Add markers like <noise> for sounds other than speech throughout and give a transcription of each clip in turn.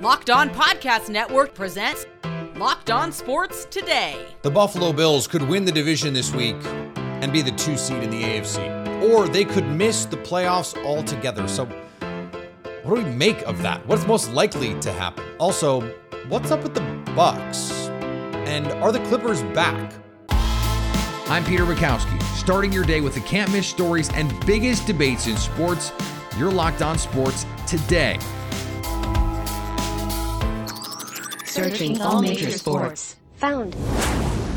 Locked On Podcast Network presents Locked On Sports Today. The Buffalo Bills could win the division this week and be the two seed in the AFC, or they could miss the playoffs altogether. So, what do we make of that? What's most likely to happen? Also, what's up with the Bucks? And are the Clippers back? I'm Peter Bukowski, starting your day with the can't miss stories and biggest debates in sports. You're locked on sports today. Searching all major sports. Found.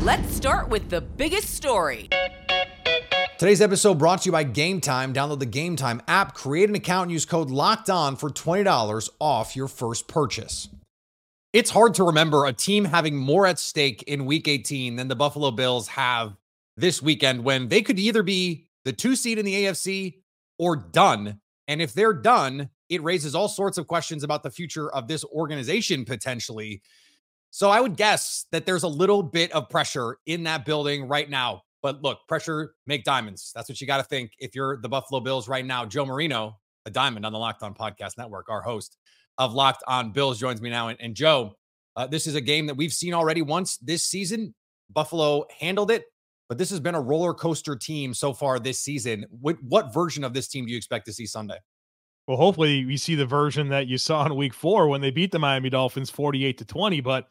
Let's start with the biggest story. Today's episode brought to you by Game Time. Download the Game Time app, create an account, and use code LOCKED ON for $20 off your first purchase. It's hard to remember a team having more at stake in week 18 than the Buffalo Bills have this weekend when they could either be the two seed in the AFC or done. And if they're done, it raises all sorts of questions about the future of this organization potentially. So I would guess that there's a little bit of pressure in that building right now. But look, pressure make diamonds. That's what you got to think. If you're the Buffalo Bills right now, Joe Marino, a diamond on the Locked On Podcast Network, our host of Locked On Bills, joins me now. And, and Joe, uh, this is a game that we've seen already once this season. Buffalo handled it, but this has been a roller coaster team so far this season. What, what version of this team do you expect to see Sunday? Well, hopefully we see the version that you saw in week four when they beat the Miami Dolphins 48 to 20. But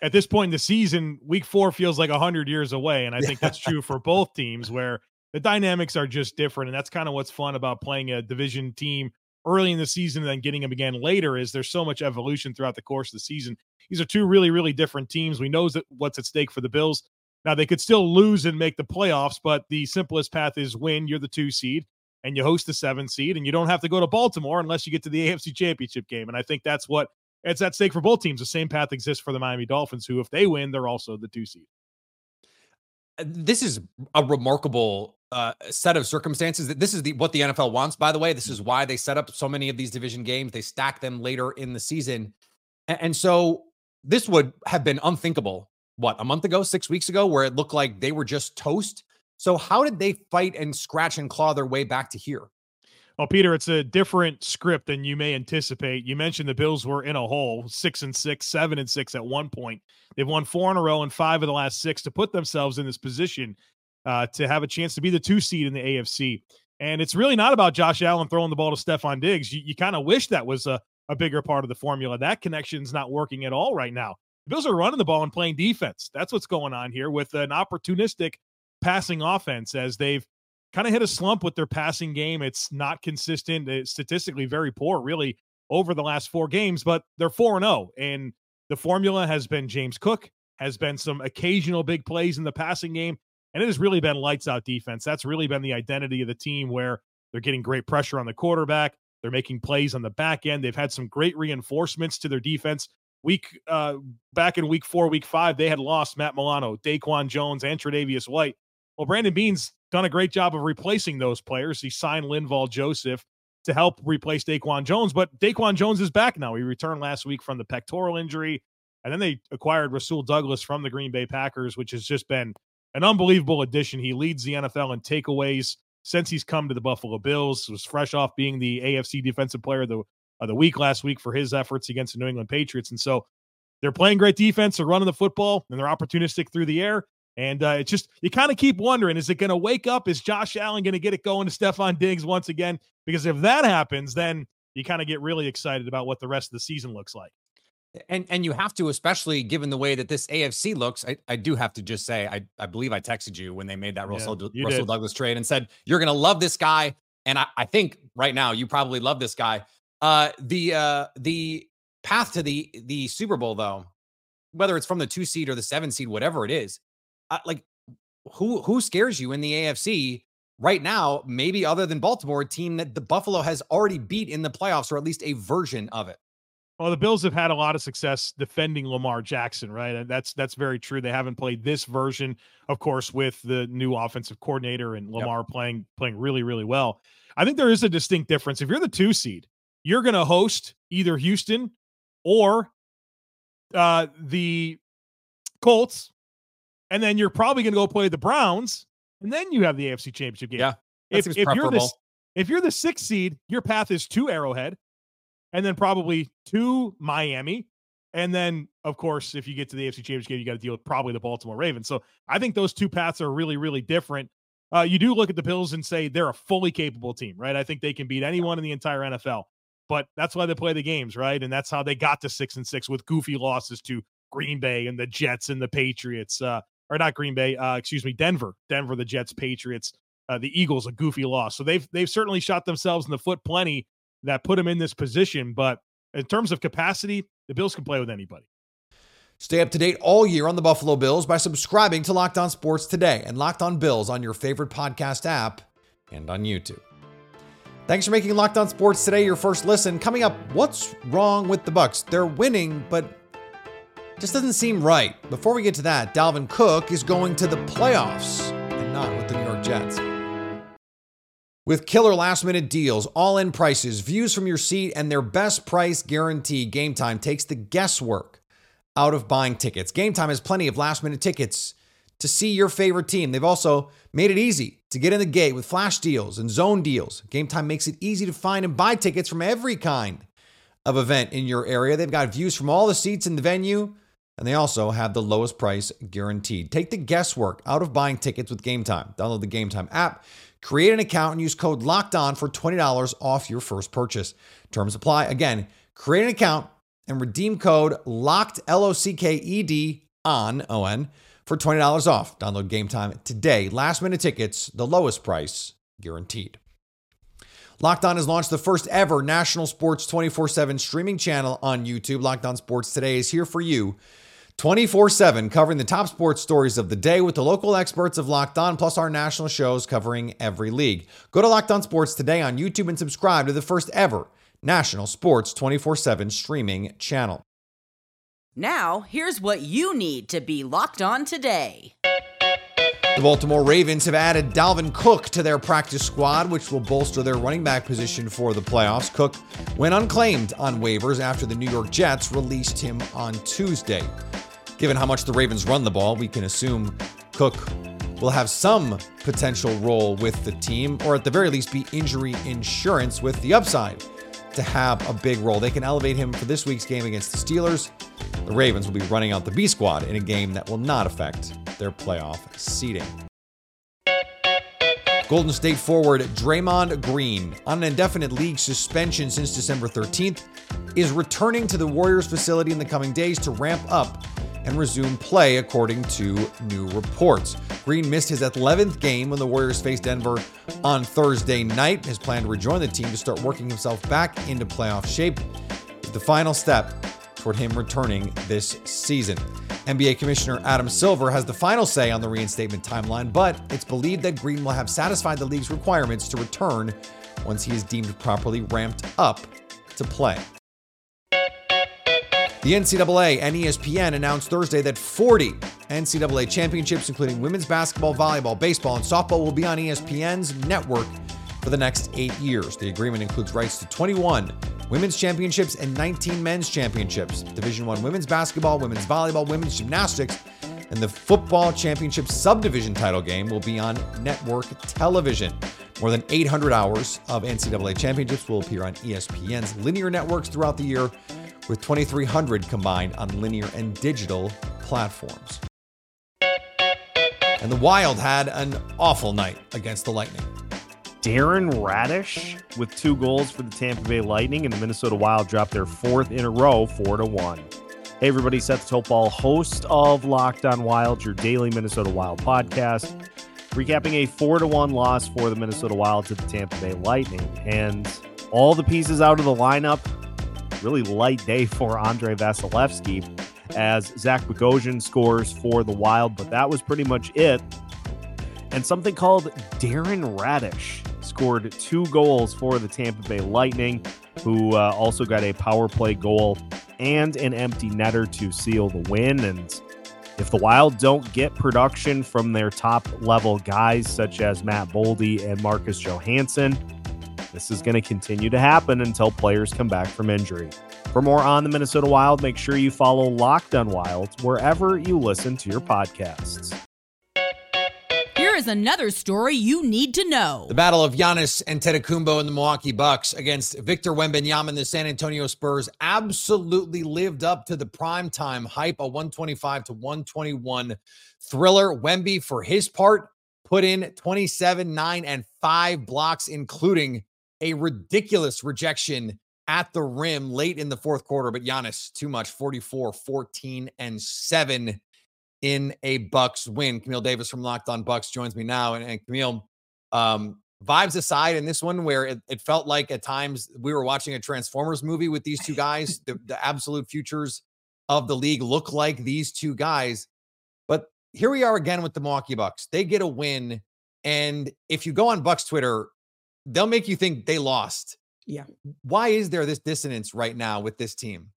at this point in the season, week four feels like 100 years away. And I think that's true for <laughs> both teams where the dynamics are just different. And that's kind of what's fun about playing a division team early in the season and then getting them again later is there's so much evolution throughout the course of the season. These are two really, really different teams. We know that what's at stake for the Bills. Now they could still lose and make the playoffs, but the simplest path is win. You're the two seed and you host the seven seed, and you don't have to go to Baltimore unless you get to the AFC Championship game. And I think that's what it's at stake for both teams. The same path exists for the Miami Dolphins, who, if they win, they're also the two seed. Uh, this is a remarkable uh, set of circumstances. This is the what the NFL wants. By the way, this is why they set up so many of these division games. They stack them later in the season, and, and so this would have been unthinkable. What a month ago, six weeks ago, where it looked like they were just toast so, how did they fight and scratch and claw their way back to here? Well, Peter, it's a different script than you may anticipate. You mentioned the Bills were in a hole, six and six, seven and six at one point. They've won four in a row and five of the last six to put themselves in this position uh, to have a chance to be the two seed in the AFC. And it's really not about Josh Allen throwing the ball to Stefon Diggs. You, you kind of wish that was a, a bigger part of the formula. That connection's not working at all right now. The Bills are running the ball and playing defense. That's what's going on here with an opportunistic passing offense as they've kind of hit a slump with their passing game. It's not consistent, it's statistically very poor, really, over the last four games, but they're 4 0. And the formula has been James Cook, has been some occasional big plays in the passing game, and it has really been lights out defense. That's really been the identity of the team where they're getting great pressure on the quarterback. They're making plays on the back end. They've had some great reinforcements to their defense. Week uh, back in week four, week five, they had lost Matt Milano, Daquan Jones, and Tre'Davious White. Well, Brandon Beane's done a great job of replacing those players. He signed Linval Joseph to help replace Daquan Jones, but Daquan Jones is back now. He returned last week from the pectoral injury, and then they acquired Rasul Douglas from the Green Bay Packers, which has just been an unbelievable addition. He leads the NFL in takeaways since he's come to the Buffalo Bills. Was fresh off being the AFC Defensive Player of the of the week last week for his efforts against the New England Patriots, and so they're playing great defense. They're running the football, and they're opportunistic through the air. And uh, it's just, you kind of keep wondering is it going to wake up? Is Josh Allen going to get it going to Stefon Diggs once again? Because if that happens, then you kind of get really excited about what the rest of the season looks like. And and you have to, especially given the way that this AFC looks. I, I do have to just say, I, I believe I texted you when they made that Russell, yeah, Russell Douglas trade and said, you're going to love this guy. And I, I think right now you probably love this guy. Uh, the uh, the path to the the Super Bowl, though, whether it's from the two seed or the seven seed, whatever it is, uh, like who who scares you in the AFC right now? Maybe other than Baltimore, a team that the Buffalo has already beat in the playoffs, or at least a version of it. Well, the Bills have had a lot of success defending Lamar Jackson, right? And that's that's very true. They haven't played this version, of course, with the new offensive coordinator and Lamar yep. playing playing really really well. I think there is a distinct difference. If you're the two seed, you're going to host either Houston or uh, the Colts and then you're probably going to go play the Browns, and then you have the AFC Championship game. Yeah, if, if you're the if you're the sixth seed, your path is to Arrowhead. and then probably to Miami. And then, of course, if you get to the AFC Championship game, you got to deal with probably the Baltimore Ravens. So I think those two paths are really, really different. Uh, you do look at the Bills and say they're a fully capable team, right? I think they can beat anyone in the entire NFL, but that's why they play the games, right? And that's how they got to six and six with goofy losses to Green Bay and the Jets and the Patriots, uh, or not Green Bay, uh, excuse me, Denver, Denver, the Jets, Patriots, uh, the Eagles, a goofy loss. So they've they've certainly shot themselves in the foot plenty that put them in this position. But in terms of capacity, the Bills can play with anybody. Stay up to date all year on the Buffalo Bills by subscribing to Locked On Sports today and Locked On Bills on your favorite podcast app and on YouTube. Thanks for making Locked On Sports today your first listen. Coming up, what's wrong with the Bucks? They're winning, but just doesn't seem right. Before we get to that, Dalvin Cook is going to the playoffs and not with the New York Jets. With killer last minute deals, all in prices, views from your seat, and their best price guarantee, Game Time takes the guesswork out of buying tickets. Game Time has plenty of last minute tickets to see your favorite team. They've also made it easy to get in the gate with flash deals and zone deals. Game Time makes it easy to find and buy tickets from every kind of event in your area. They've got views from all the seats in the venue, and they also have the lowest price guaranteed. Take the guesswork out of buying tickets with Game Time. Download the Game Time app, create an account, and use code LOCKED ON for $20 off your first purchase. Terms apply. Again, create an account and redeem code LOCKED, L O C K E D, on, O N, for $20 off. Download game time today. Last minute tickets, the lowest price guaranteed. Locked On has launched the first ever national sports 24 7 streaming channel on YouTube. Locked On Sports Today is here for you 24 7, covering the top sports stories of the day with the local experts of Locked On, plus our national shows covering every league. Go to Locked On Sports Today on YouTube and subscribe to the first ever national sports 24 7 streaming channel. Now, here's what you need to be locked on today. The Baltimore Ravens have added Dalvin Cook to their practice squad, which will bolster their running back position for the playoffs. Cook went unclaimed on waivers after the New York Jets released him on Tuesday. Given how much the Ravens run the ball, we can assume Cook will have some potential role with the team, or at the very least be injury insurance with the upside to have a big role. They can elevate him for this week's game against the Steelers. The Ravens will be running out the B squad in a game that will not affect their playoff seeding. Golden State forward Draymond Green, on an indefinite league suspension since December 13th, is returning to the Warriors facility in the coming days to ramp up and resume play, according to new reports. Green missed his 11th game when the Warriors faced Denver on Thursday night. His plan to rejoin the team to start working himself back into playoff shape is the final step toward him returning this season. NBA Commissioner Adam Silver has the final say on the reinstatement timeline, but it's believed that Green will have satisfied the league's requirements to return once he is deemed properly ramped up to play. The NCAA and ESPN announced Thursday that 40 NCAA championships, including women's basketball, volleyball, baseball, and softball, will be on ESPN's network for the next eight years. The agreement includes rights to 21 women's championships and 19 men's championships. Division One women's basketball, women's volleyball, women's gymnastics, and the football championship subdivision title game will be on network television. More than 800 hours of NCAA championships will appear on ESPN's linear networks throughout the year, with 2,300 combined on linear and digital platforms. And the Wild had an awful night against the Lightning. Darren Raddysh with two goals for the Tampa Bay Lightning, and the Minnesota Wild dropped their fourth in a row, four to one. Hey, everybody, Seth Topal, host of Locked On Wild, your daily Minnesota Wild podcast, recapping a four to one loss for the Minnesota Wild to the Tampa Bay Lightning, and all the pieces out of the lineup. Really light day for Andrei Vasilevskiy as Zach Bogosian scores for the Wild, but that was pretty much it. And something called Darren Raddysh scored two goals for the Tampa Bay Lightning, who uh, also got a power play goal and an empty netter to seal the win. And if the Wild don't get production from their top level guys, such as Matt Boldy and Marcus Johansson, this is going to continue to happen until players come back from injury. For more on the Minnesota Wild, make sure you follow Locked On Wild wherever you listen to your podcasts. Here is another story you need to know. The battle of Giannis Antetokounmpo in the Milwaukee Bucks against Victor Wembanyama and the San Antonio Spurs absolutely lived up to the primetime hype, a 125 to 121 thriller. Wemby, for his part, put in 27, 9, and 5 blocks, including a ridiculous rejection at the rim late in the fourth quarter. But Giannis, too much 44, 14, and 7 in a Bucks win. Camille Davis from Locked On Bucks joins me now. And, and Camille, um, vibes aside in this one, where it, it, felt like at times we were watching a Transformers movie with these two guys, the, the absolute futures of the league look like these two guys. But here we are again with the Milwaukee Bucks. They get a win. And if you go on Bucks Twitter, they'll make you think they lost. Yeah. Why is there this dissonance right now with this team?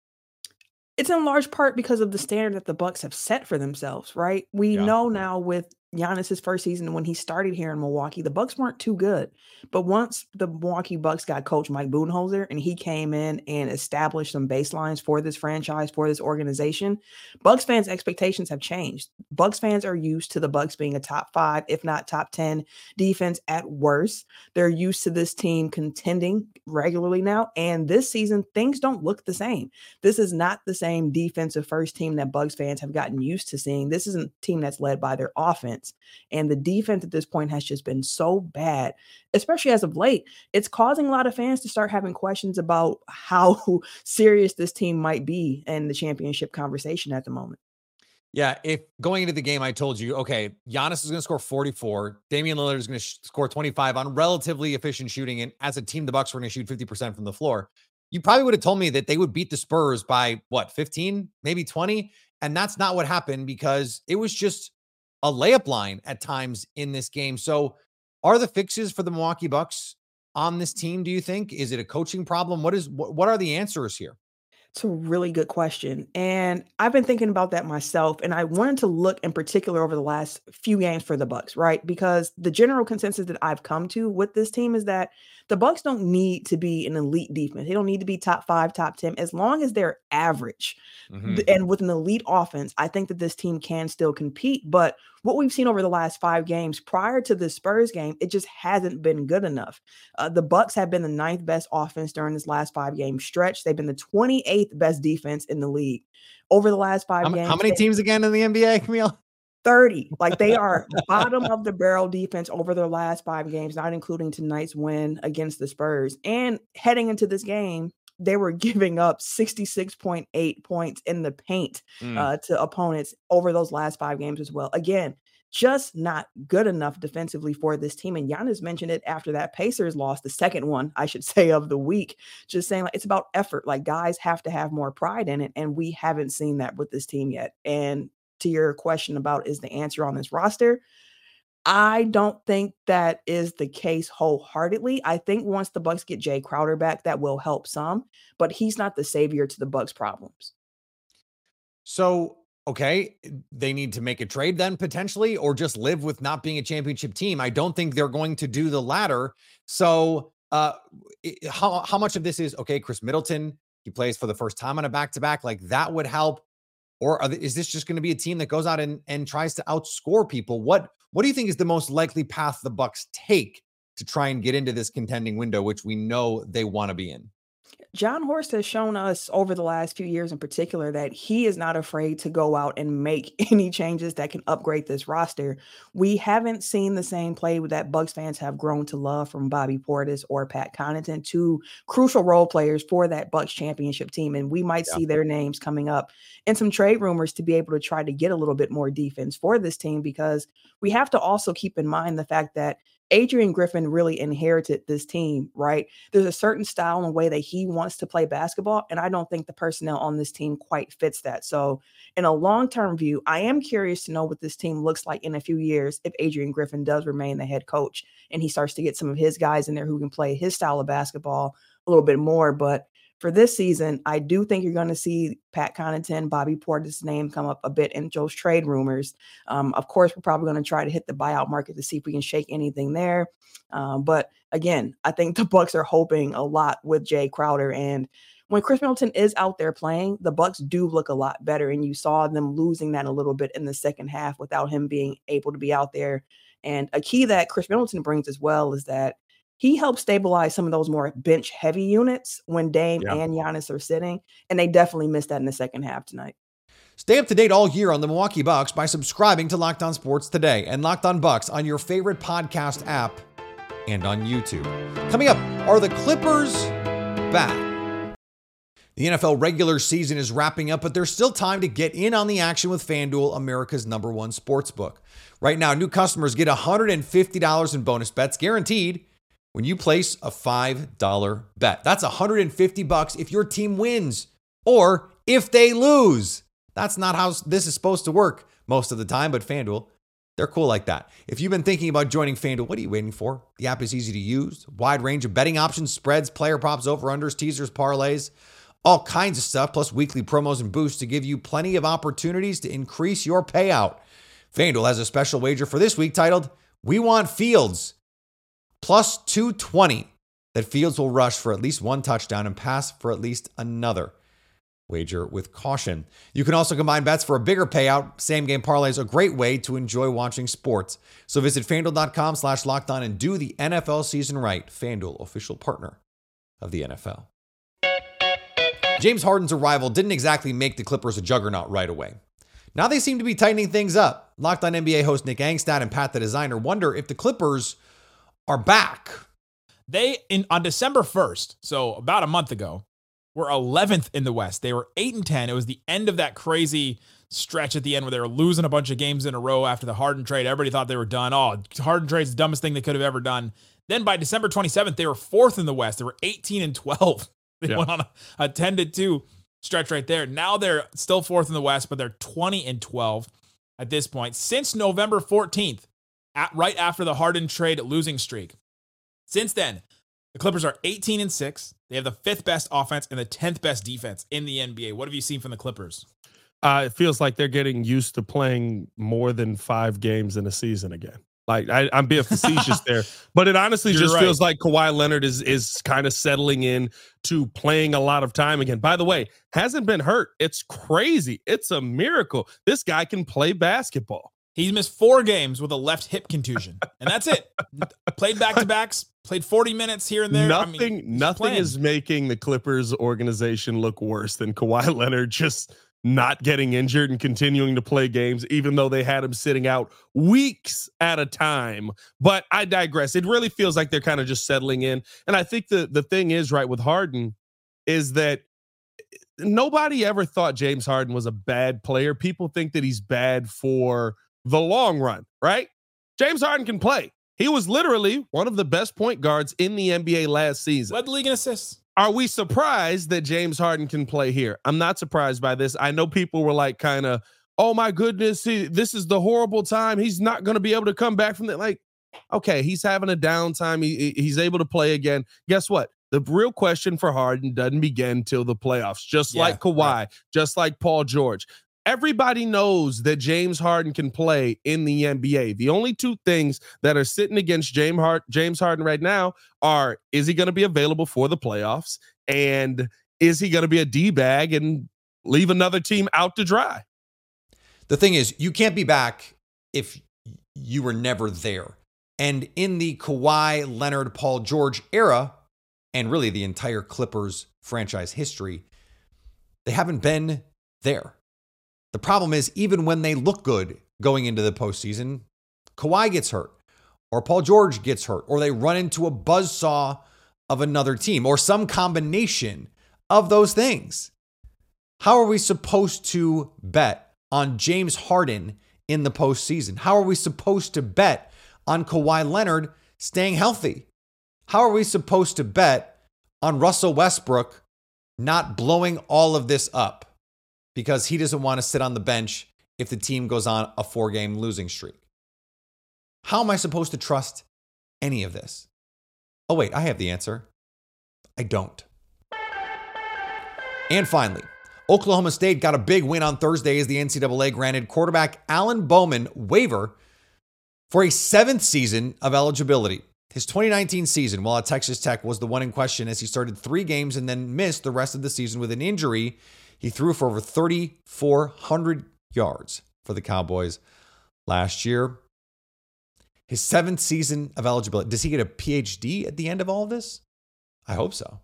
It's in large part because of the standard that the Bucks have set for themselves, right? We Yeah. know now with Giannis's first season when he started here in Milwaukee, the Bucks weren't too good. But once the Milwaukee Bucks got coach Mike Budenholzer and he came in and established some baselines for this franchise, for this organization, Bucks fans' expectations have changed. Bucks fans are used to the Bucks being a top five, if not top 10 defense at worst. They're used to this team contending regularly now. And this season, things don't look the same. This is not the same defensive first team that Bucks fans have gotten used to seeing. This isn't a team that's led by their offense. And the defense at this point has just been so bad, especially as of late. It's causing a lot of fans to start having questions about how <laughs> serious this team might be in the championship conversation at the moment. Yeah, if going into the game, I told you, okay, Giannis is going to score 44. Damian Lillard is going to sh- score 25 on relatively efficient shooting. And as a team, the Bucks were going to shoot 50% from the floor. You probably would have told me that they would beat the Spurs by what, 15, maybe 20. And that's not what happened because it was just a layup line at times in this game. So, are the fixes for the Milwaukee Bucks on this team? Do you think? Is it a coaching problem? What is what, what are the answers here? It's a really good question. And I've been thinking about that myself. And I wanted to look in particular over the last few games for the Bucks, right? Because the general consensus that I've come to with this team is that the Bucks don't need to be an elite defense. They don't need to be top five, top 10. As long as they're average Mhm. and with an elite offense, I think that this team can still compete. But what we've seen over the last five games prior to the Spurs game, it just hasn't been good enough. Uh, the Bucks have been the ninth best offense during this last five game stretch. They've been the 28th best defense in the league over the last five How, games. how many teams again in the NBA, <laughs> Camille? 30. Like they <laughs> are bottom of the barrel defense over their last five games, not including tonight's win against the Spurs. And heading into this game, they were <laughs> giving up 66.8 points in the paint Mm. uh, to opponents over those last five games as well. Again, just not good enough defensively for this team. And Giannis mentioned it after that Pacers lost the second one, I should <laughs> say, of the week, just saying like it's about effort. Like guys have to have more pride in it. And we haven't seen that with this team yet. And to your question about is the answer on this roster, I don't think that is the case wholeheartedly. I think once the Bucks get Jae Crowder back, that will help some, but he's not the savior to the Bucks' problems. So, okay, they need to make a trade then potentially, or just live with not being a championship team. I don't think they're going to do the latter. So, uh, how how much of this is okay? Khris Middleton, he plays for the first time on a back to back, like that would help. Or are, th- is this just going to be a team that goes out and and tries to outscore people? What what do you think is the most likely path the Bucks take to try and get into this contending window, which we know they want to be in? Jon Horst has shown us over the last few years in particular that he is not afraid to go out and make <laughs> any changes that can upgrade this roster. We haven't seen the same play that Bucks fans have grown to love from Bobby Portis or Pat Connaughton, two crucial role players for that Bucks championship team. And we might Yeah. see their names coming up in some trade rumors to be able to try to get a little bit more defense for this team because we have to also keep in mind the fact that Adrian Griffin really inherited this team, right? There's a certain style and way that he wants to play basketball. And I don't think the personnel on this team quite fits that. So, in a long term view, I am curious to know what this team looks like in a few years if Adrian Griffin does remain the head coach and he starts to get some of his guys in there who can play his style of basketball a little bit more. But for this season, I do think you're going to see Pat Connaughton, Bobby Portis' name come up a bit in Joe's trade rumors. Um, of course, we're probably going to try to hit the buyout market to see if we can shake anything there. Um, but again, I think the Bucks are hoping a lot with Jae Crowder and when Khris Middleton is out there playing, the Bucks do look a lot better, and you saw them losing that a little bit in the second half without him being able to be out there And a key that Khris Middleton brings as well is that he helps stabilize some of those more bench heavy units when Dame Yeah. and Giannis are sitting. And they definitely missed that in the second half tonight. Stay up to date all year on the Milwaukee Bucks by subscribing to Locked On Sports today and Locked On Bucks on your favorite podcast app and on YouTube. Coming up, are the Clippers back? The NFL regular season is wrapping up, but there's still time to get in on the action with FanDuel, America's number one sports book. Right now, new customers get $150 in bonus bets guaranteed when you place a $5 bet. That's 150 bucks if your team wins or if they lose. That's not how this is supposed to work most of the time, but FanDuel, they're cool like that. If you've been thinking about joining FanDuel, what are you waiting for? The app is easy to use, wide range of betting options, spreads, player props, over-unders, teasers, parlays, all kinds of stuff, plus weekly promos and boosts to give you plenty of opportunities to increase your payout. FanDuel has a special wager for this week titled We Want Fields plus 220 that Fields will rush for at least one touchdown and pass for at least another. Wager with caution. You can also combine bets for a bigger payout. Same game parlays, a great way to enjoy watching sports. So visit fanduel.com slash locked on and do the NFL season right. FanDuel, official partner of the NFL. James Harden's arrival didn't exactly make the Clippers a juggernaut right away. Now they seem to be tightening things up. Locked on NBA host Nick Angstadt and Pat the Designer wonder if the Clippers are back. They in on December 1st, so about a month ago, were 11th in the West. They were 8 and 10. It was the end of that crazy stretch at the end where they were losing a bunch of games in a row after the Harden trade. Everybody thought they were done. Oh, Harden trade's the dumbest thing they could have ever done. Then by December 27th, they were fourth in the West. They were 18 and 12. <laughs> They Yeah. went on a, a 10 to 2 stretch right there. Now they're still fourth in the West, but they're 20 and 12 at this point. Since November 14th, at, right after the Harden trade losing streak. Since then, the Clippers are 18 and 6. They have the fifth best offense and the 10th best defense in the NBA. What have you seen from the Clippers? uh, it feels like they're getting used to playing more than five games in a season again. Like I, I'm being facetious <laughs> there, but it honestly You're just right. feels like Kawhi Leonard is is kind of settling in to playing a lot of time again. By the way, hasn't been hurt. It's crazy. It's a miracle. This guy can play basketball. He's missed four games with a left hip contusion, and that's it. <laughs> played back to backs, played 40 minutes here and there. I mean, nothing, nothing playing. is making the Clippers organization look worse than Kawhi <laughs> Leonard just not getting injured and continuing to play games, even though they had him sitting out weeks at a time. But I digress. It really feels like they're kind of just settling in. And I think the the thing is right with Harden is that nobody ever thought James Harden was a bad player. People think that he's bad for the long run, right? James Harden can play. He was literally one of the best point guards in the NBA last season. led the league in assists. Are we surprised that James Harden can play here? I'm not surprised by this. I know people were like, kind of, oh my goodness, he, this is the horrible time. He's not going to be able to come back from that. Like, okay, he's having a downtime. He, he- he's able to play again. Guess what? The real question for Harden doesn't begin till the playoffs, just Yeah, like Kawhi, just like Paul George. Everybody knows that James Harden can play in the NBA. The only two things that are sitting against James James Harden right now are is he going to be available for the playoffs and is he going to be a D bag and leave another team out to dry? The thing is, you can't be back if you were never there. And in the Kawhi, Leonard, Paul George era, and really the entire Clippers franchise history, they haven't been there. The problem is, even when they look good going into the postseason, Kawhi gets hurt, or Paul George gets hurt, or they run into a buzzsaw of another team, or some combination of those things. How are we supposed to bet on James Harden in the postseason? How are we supposed to bet on Kawhi Leonard staying healthy? How are we supposed to bet on Russell Westbrook not blowing all of this up because he doesn't want to sit on the bench if the team goes on a four game losing streak? How am I supposed to trust any of this? Oh, wait, I have the answer. I don't. And finally, Oklahoma State got a big win on Thursday as the NCAA granted quarterback Alan Bowman waiver for a seventh season of eligibility. His 2019 season while at Texas Tech was the one in question as he started three games and then missed the rest of the season with an injury. He threw for over 3,400 yards for the Cowboys last year. his seventh season of eligibility. Does he get a PhD at the end of all of this? I hope so.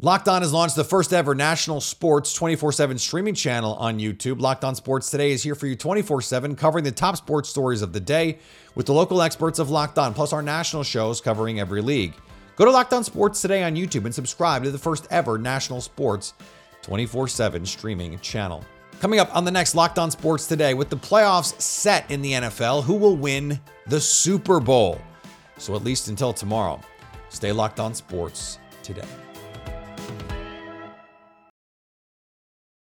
Locked On has launched the first ever national sports 24 7 streaming channel on YouTube. Locked On Sports Today is here for you 24 7, covering the top sports stories of the day with the local experts of Locked On, plus our national shows covering every league. Go to Locked On Sports Today on YouTube and subscribe to the first ever national sports 24 7 streaming channel. Coming up on the next Locked On Sports Today, with the playoffs set in the NFL, who will win the Super Bowl? So, at least until tomorrow, stay locked on sports today.